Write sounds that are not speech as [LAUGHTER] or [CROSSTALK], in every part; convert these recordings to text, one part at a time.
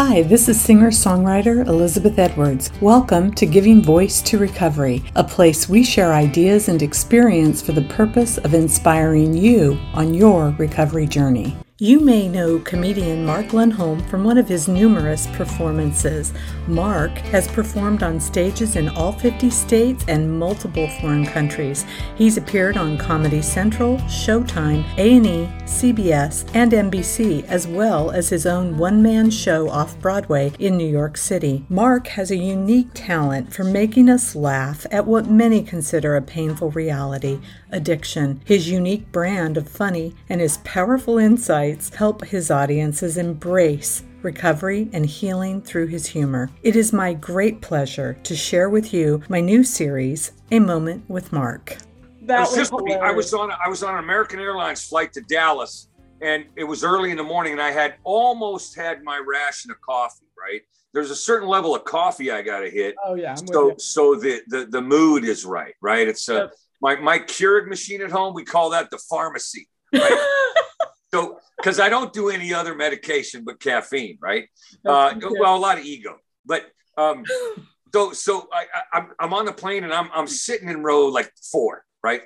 Hi, this is singer songwriter Elizabeth Edwards. Welcome to Giving Voice to Recovery, a place we share ideas and experience for the purpose of inspiring you on your recovery journey. You may know comedian Mark Lundholm from one of his numerous performances. Mark has performed on stages in all 50 states and multiple foreign countries. He's appeared on Comedy Central, Showtime, A&E, CBS, and NBC, as well as his own one-man show off Broadway in New York City. Mark has a unique talent for making us laugh at what many consider a painful reality, addiction. His unique brand of funny and his powerful insights help his audiences embrace recovery and healing through his humor. It is my great pleasure to share with you my new series, A Moment with Mark. That was, just I was on I was on an American Airlines flight to Dallas and it was early in the morning and I had almost had my ration of coffee, right? There's a certain level of coffee I got to hit. Oh yeah. I'm so so the, the the mood is right, right? It's a yep. My my Keurig machine at home, we call that the pharmacy, right? [LAUGHS] so because I don't do any other medication but caffeine, right? Uh, well, a lot of ego, but um, [GASPS] so so I, I, I'm I'm on the plane and I'm I'm sitting in row like four, right?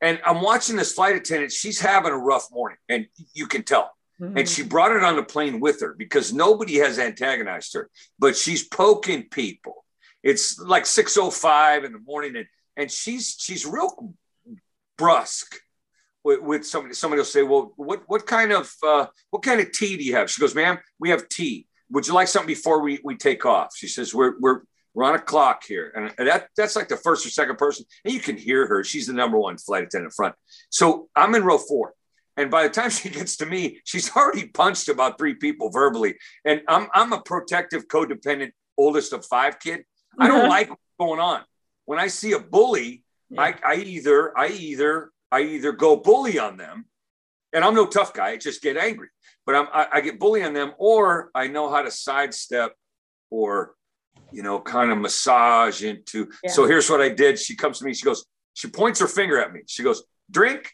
And I'm watching this flight attendant. She's having a rough morning, and you can tell. Mm-hmm. And she brought it on the plane with her because nobody has antagonized her, but she's poking people. It's like 6:05 in the morning, and and she's she's real brusque with, with somebody. Somebody will say, "Well, what what kind of uh, what kind of tea do you have?" She goes, "Ma'am, we have tea. Would you like something before we we take off?" She says, "We're we're we're on a clock here," and, that that's like the first or second person, and you can hear her. She's the number one flight attendant front. So I'm in row four. And by the time she gets to me, she's already punched about three people verbally. And I'm I'm a protective, codependent, oldest of five kid. I don't like what's going on. When I see a bully, yeah. I, I either I either I either go bully on them, and I'm no tough guy, I just get angry, but I'm, I, I get bully on them, or I know how to sidestep or, you know, kind of massage into. Yeah. So here's what I did. She comes to me, she goes, she points her finger at me. She goes, drink.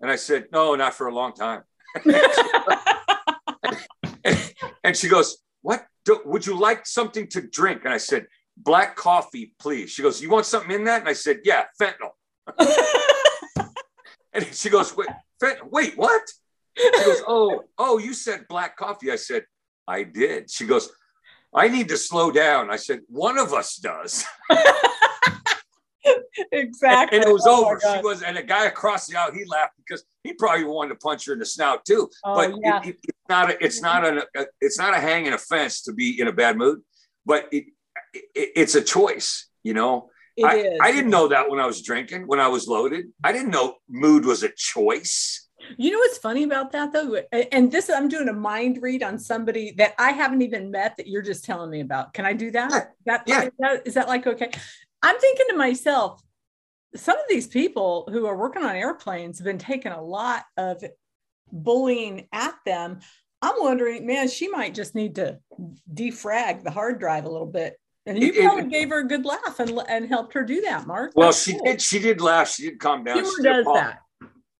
And I said, no, not for a long time. [LAUGHS] [LAUGHS] and she goes, what? Do, would you like something to drink? And I said, black coffee, please. She goes, you want something in that? And I said, yeah, fentanyl. [LAUGHS] And she goes, wait, wait, what? She goes, oh, oh, you said black coffee. I said, I did. She goes, I need to slow down. I said, one of us does. [LAUGHS] exactly. And, and, it was oh over. She was, and a guy across the aisle, he laughed because he probably wanted to punch her in the snout too. Oh, but yeah. it, it, it's not a, it's not a, it's not a hanging offense to be in a bad mood, but it, it's a choice, you know. I, I, didn't know that when I was drinking, when I was loaded. I didn't know mood was a choice. You know what's funny about that though? And this I'm doing a mind read on somebody that I haven't even met that you're just telling me about. Can I do that? Yeah. That, yeah. Is, that, is that like okay? I'm thinking to myself, some of these people who are working on airplanes have been taking a lot of bullying at them. I'm wondering, man, she might just need to defrag the hard drive a little bit and you it, probably it, gave her a good laugh and, and helped her do that, Mark. Well, That's she cool. did. She did laugh. She did calm down. Humor does that.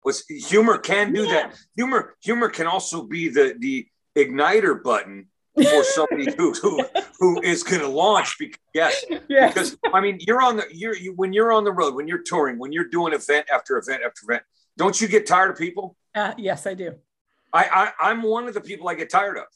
Was humor can do yeah. that. Humor humor can also be the the igniter button for somebody who who who is going to launch. Because yes, yes, because I mean you're on the you're you, when you're on the road when you're touring when you're doing event after event after event. Don't you get tired of people? Uh, yes, I do. I, I I'm one of the people I get tired of.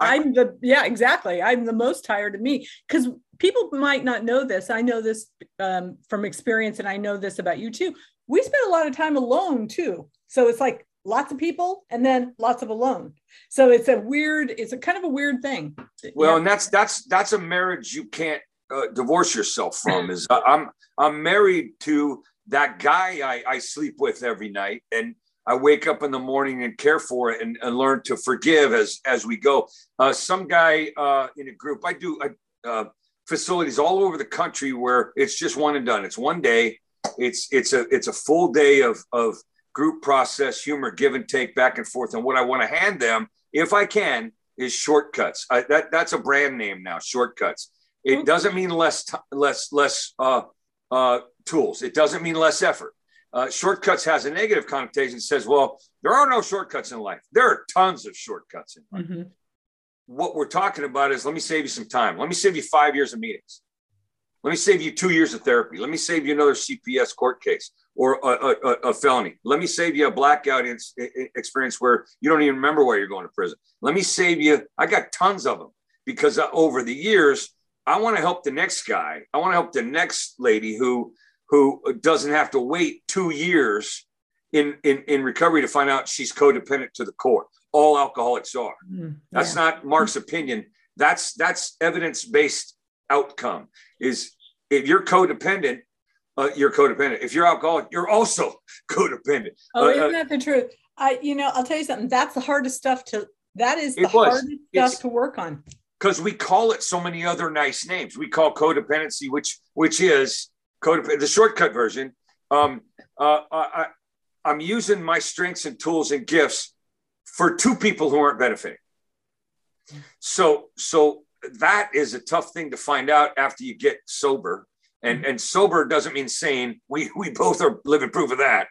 I'm the yeah exactly. I'm the most tired of me because people might not know this. I know this um, from experience, and I know this about you too. We spend a lot of time alone too, so it's like lots of people and then lots of alone. So it's a weird. It's a kind of a weird thing. Well, yeah. and that's that's that's a marriage you can't uh, divorce yourself from. Is uh, I'm I'm married to that guy I, I sleep with every night, and I wake up in the morning and care for it and, and learn to forgive as as we go. Uh, some guy uh, in a group, I do uh, facilities all over the country where it's just one and done. It's one day. It's it's a it's a full day of of group process, humor, give and take, back and forth. And what I want to hand them, if I can, is shortcuts. I, that that's a brand name now. Shortcuts. It mm-hmm. doesn't mean less t- less less uh, uh, tools. It doesn't mean less effort uh, shortcuts has a negative connotation. Says, well, there are no shortcuts in life. There are tons of shortcuts in life. Mm-hmm. what we're talking about is let me save you some time. Let me save you five years of meetings. Let me save you two years of therapy. Let me save you another CPS court case or a, a, a felony. Let me save you a blackout in, experience where you don't even remember why you're going to prison. Let me save you. I got tons of them because uh, over the years, I want to help the next guy. I want to help the next lady who who doesn't have to wait two years in in, in recovery to find out she's codependent to the core. All alcoholics are. Mm, that's not Mark's opinion. That's that's evidence based outcome. Is if you're codependent, uh, you're codependent. If you're alcoholic, you're also [LAUGHS] codependent. Oh, uh, isn't uh, that the truth? I, you know, I'll tell you something. That's the hardest stuff to. That is the hardest stuff to work on. Because we call it so many other nice names. We call codependency, which which is codependent. The shortcut version. Um, uh, I, I'm using my strengths and tools and gifts for two people who aren't benefiting. So so that is a tough thing to find out after you get sober. And, mm-hmm. and sober doesn't mean sane. We, we both are living proof of that.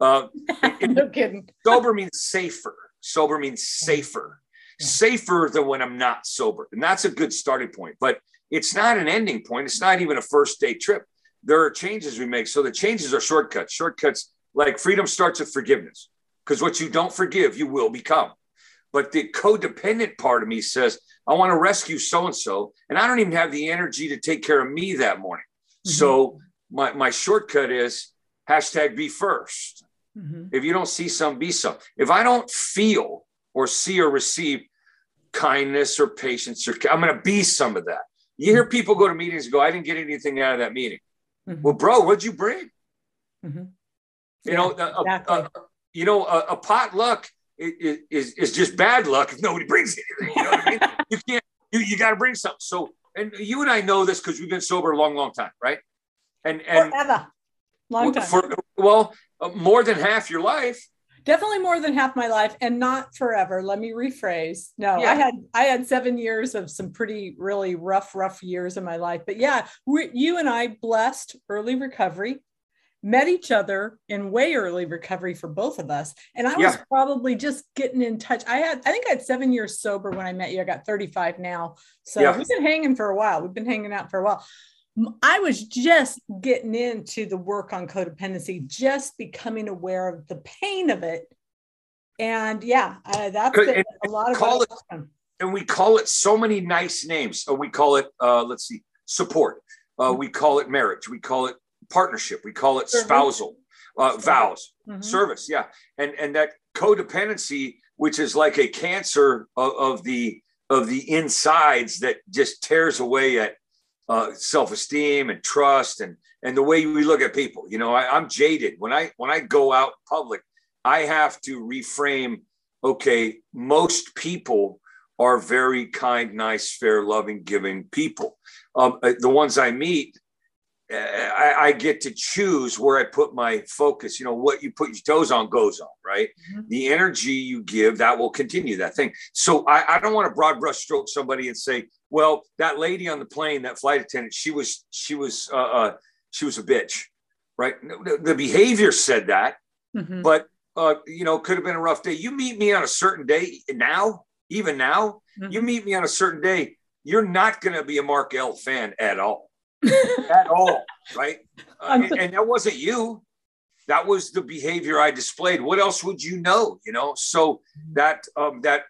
Uh, [LAUGHS] no kidding. sober means safer. Sober means safer, safer than when I'm not sober. And that's a good starting point. But it's not an ending point. It's not even a first day trip. There are changes we make. So the changes are shortcuts. Shortcuts like freedom starts with forgiveness because what you don't forgive, you will become. But the codependent part of me says, I want to rescue so and so, and I don't even have the energy to take care of me that morning. Mm-hmm. So my, my shortcut is hashtag be 1st mm-hmm. If you don't see some, be some. If I don't feel or see or receive kindness or patience, or I'm going to be some of that. You hear people go to meetings and go, I didn't get anything out of that meeting. Mm-hmm. Well, bro, what'd you bring? Mm-hmm. You yeah, know, exactly. a, a, you know, a, a potluck is, is just bad luck if nobody brings anything. [LAUGHS] You know what I mean? [LAUGHS] you can't. You, you got to bring something. So, and you and I know this because we've been sober a long, long time, right? And and forever, long time. For, well, uh, more than half your life. Definitely more than half my life, and not forever. Let me rephrase. No, yeah. I had I had seven years of some pretty really rough, rough years in my life. But yeah, we, you and I blessed early recovery met each other in way early recovery for both of us. And I was probably just getting in touch. I had, I think I had seven years sober when I met you. I got 35 now. So yeah. we've been hanging for a while. We've been hanging out for a while. I was just getting into the work on codependency, just becoming aware of the pain of it. And yeah, uh, that's a lot of call it, and we call it so many nice names. So we call it, uh, let's see, support. Uh, mm-hmm. we call it marriage. We call it partnership. We call it spousal uh, vows, mm-hmm. service. Yeah, and and that codependency, which is like a cancer of, of the of the insides that just tears away at uh, self-esteem and trust and and the way we look at people. You know, I, I'm jaded when I when I go out public. I have to reframe. Okay, most people are very kind, nice, fair, loving, giving people. Um, uh, the ones I meet I, I, get to choose where I put my focus. You know, what you put your toes on goes on, right? Mm-hmm. The energy you give that will continue that thing. So I, I don't want to broad brush stroke somebody and say, well, that lady on the plane, that flight attendant, she was she was uh, uh she was a bitch, right? The, the behavior said that, mm-hmm. but uh, you know, could have been a rough day. You meet me on a certain day now, even now, mm-hmm. you meet me on a certain day, you're not going to be a Mark L fan at all [LAUGHS] at all, right? Uh, and, and that wasn't you. That was the behavior I displayed. What else would you know? You know, so that um, that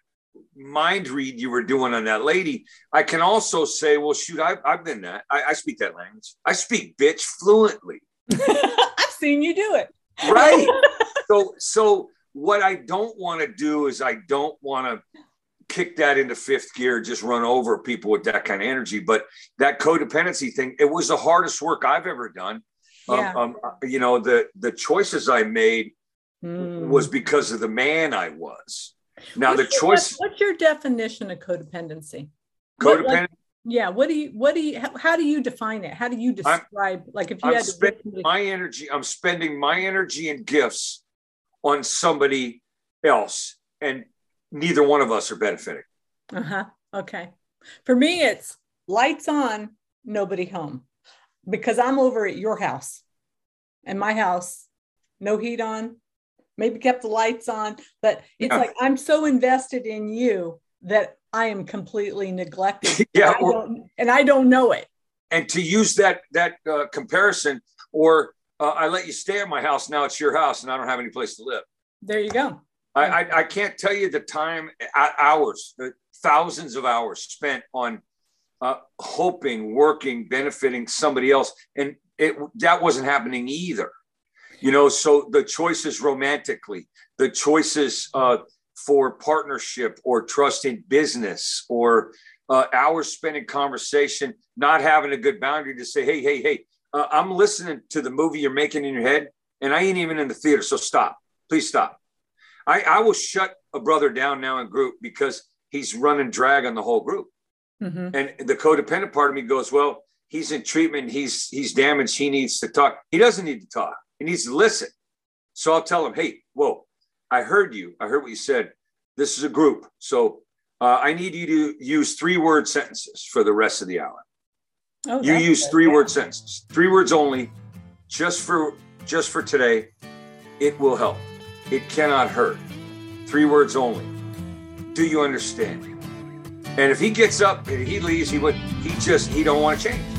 mind read you were doing on that lady, I can also say, well, shoot, I've, I've been that. I, I speak that language. I speak bitch fluently. [LAUGHS] I've seen you do it. Right. [LAUGHS] so, so what I don't want to do is I don't want to kick that into fifth gear, just run over people with that kind of energy. But that codependency thing, it was the hardest work I've ever done. Um, yeah. Um, um, you know, the the choices I made mm. was because of the man I was. Now what's the choice. Your, what's your definition of codependency? Codependent. What, like, yeah. What do you? What do you? How, do you define it? How do you describe? I'm, like if you I'm had to my energy, I'm spending my energy and gifts on somebody else, and neither one of us are benefiting. Uh huh. Okay. For me, it's lights on, nobody home because I'm over at your house and my house, no heat on, maybe kept the lights on, but it's yeah. like I'm so invested in you that I am completely neglected. [LAUGHS] yeah, and I, or, and I don't know it. And to use that that uh, comparison, or uh, I let you stay at my house. Now it's your house, and I don't have any place to live. There you go. I, I, I can't tell you the time, hours, the thousands of hours spent on uh, hoping, working, benefiting somebody else, and it that wasn't happening either. You know, so the choices romantically, the choices uh, for partnership or trust in business, or uh, hours spent in conversation, not having a good boundary to say, hey, hey, hey, uh, I'm listening to the movie you're making in your head, and I ain't even in the theater, so stop, please stop. I, I will shut a brother down now in group because he's running drag on the whole group. Mm-hmm. And the codependent part of me goes, well, he's in treatment. He's he's damaged. He needs to talk. He doesn't need to talk. He needs to listen. So I'll tell him, hey, whoa, I heard you. I heard what you said. This is a group. So uh, I need you to use three word sentences for the rest of the hour. Oh, you use three word sentences, three words only, just for just for today. It will help. It cannot hurt. Three words only. Do you understand? And if he gets up and he leaves, he would he just he don't want to change.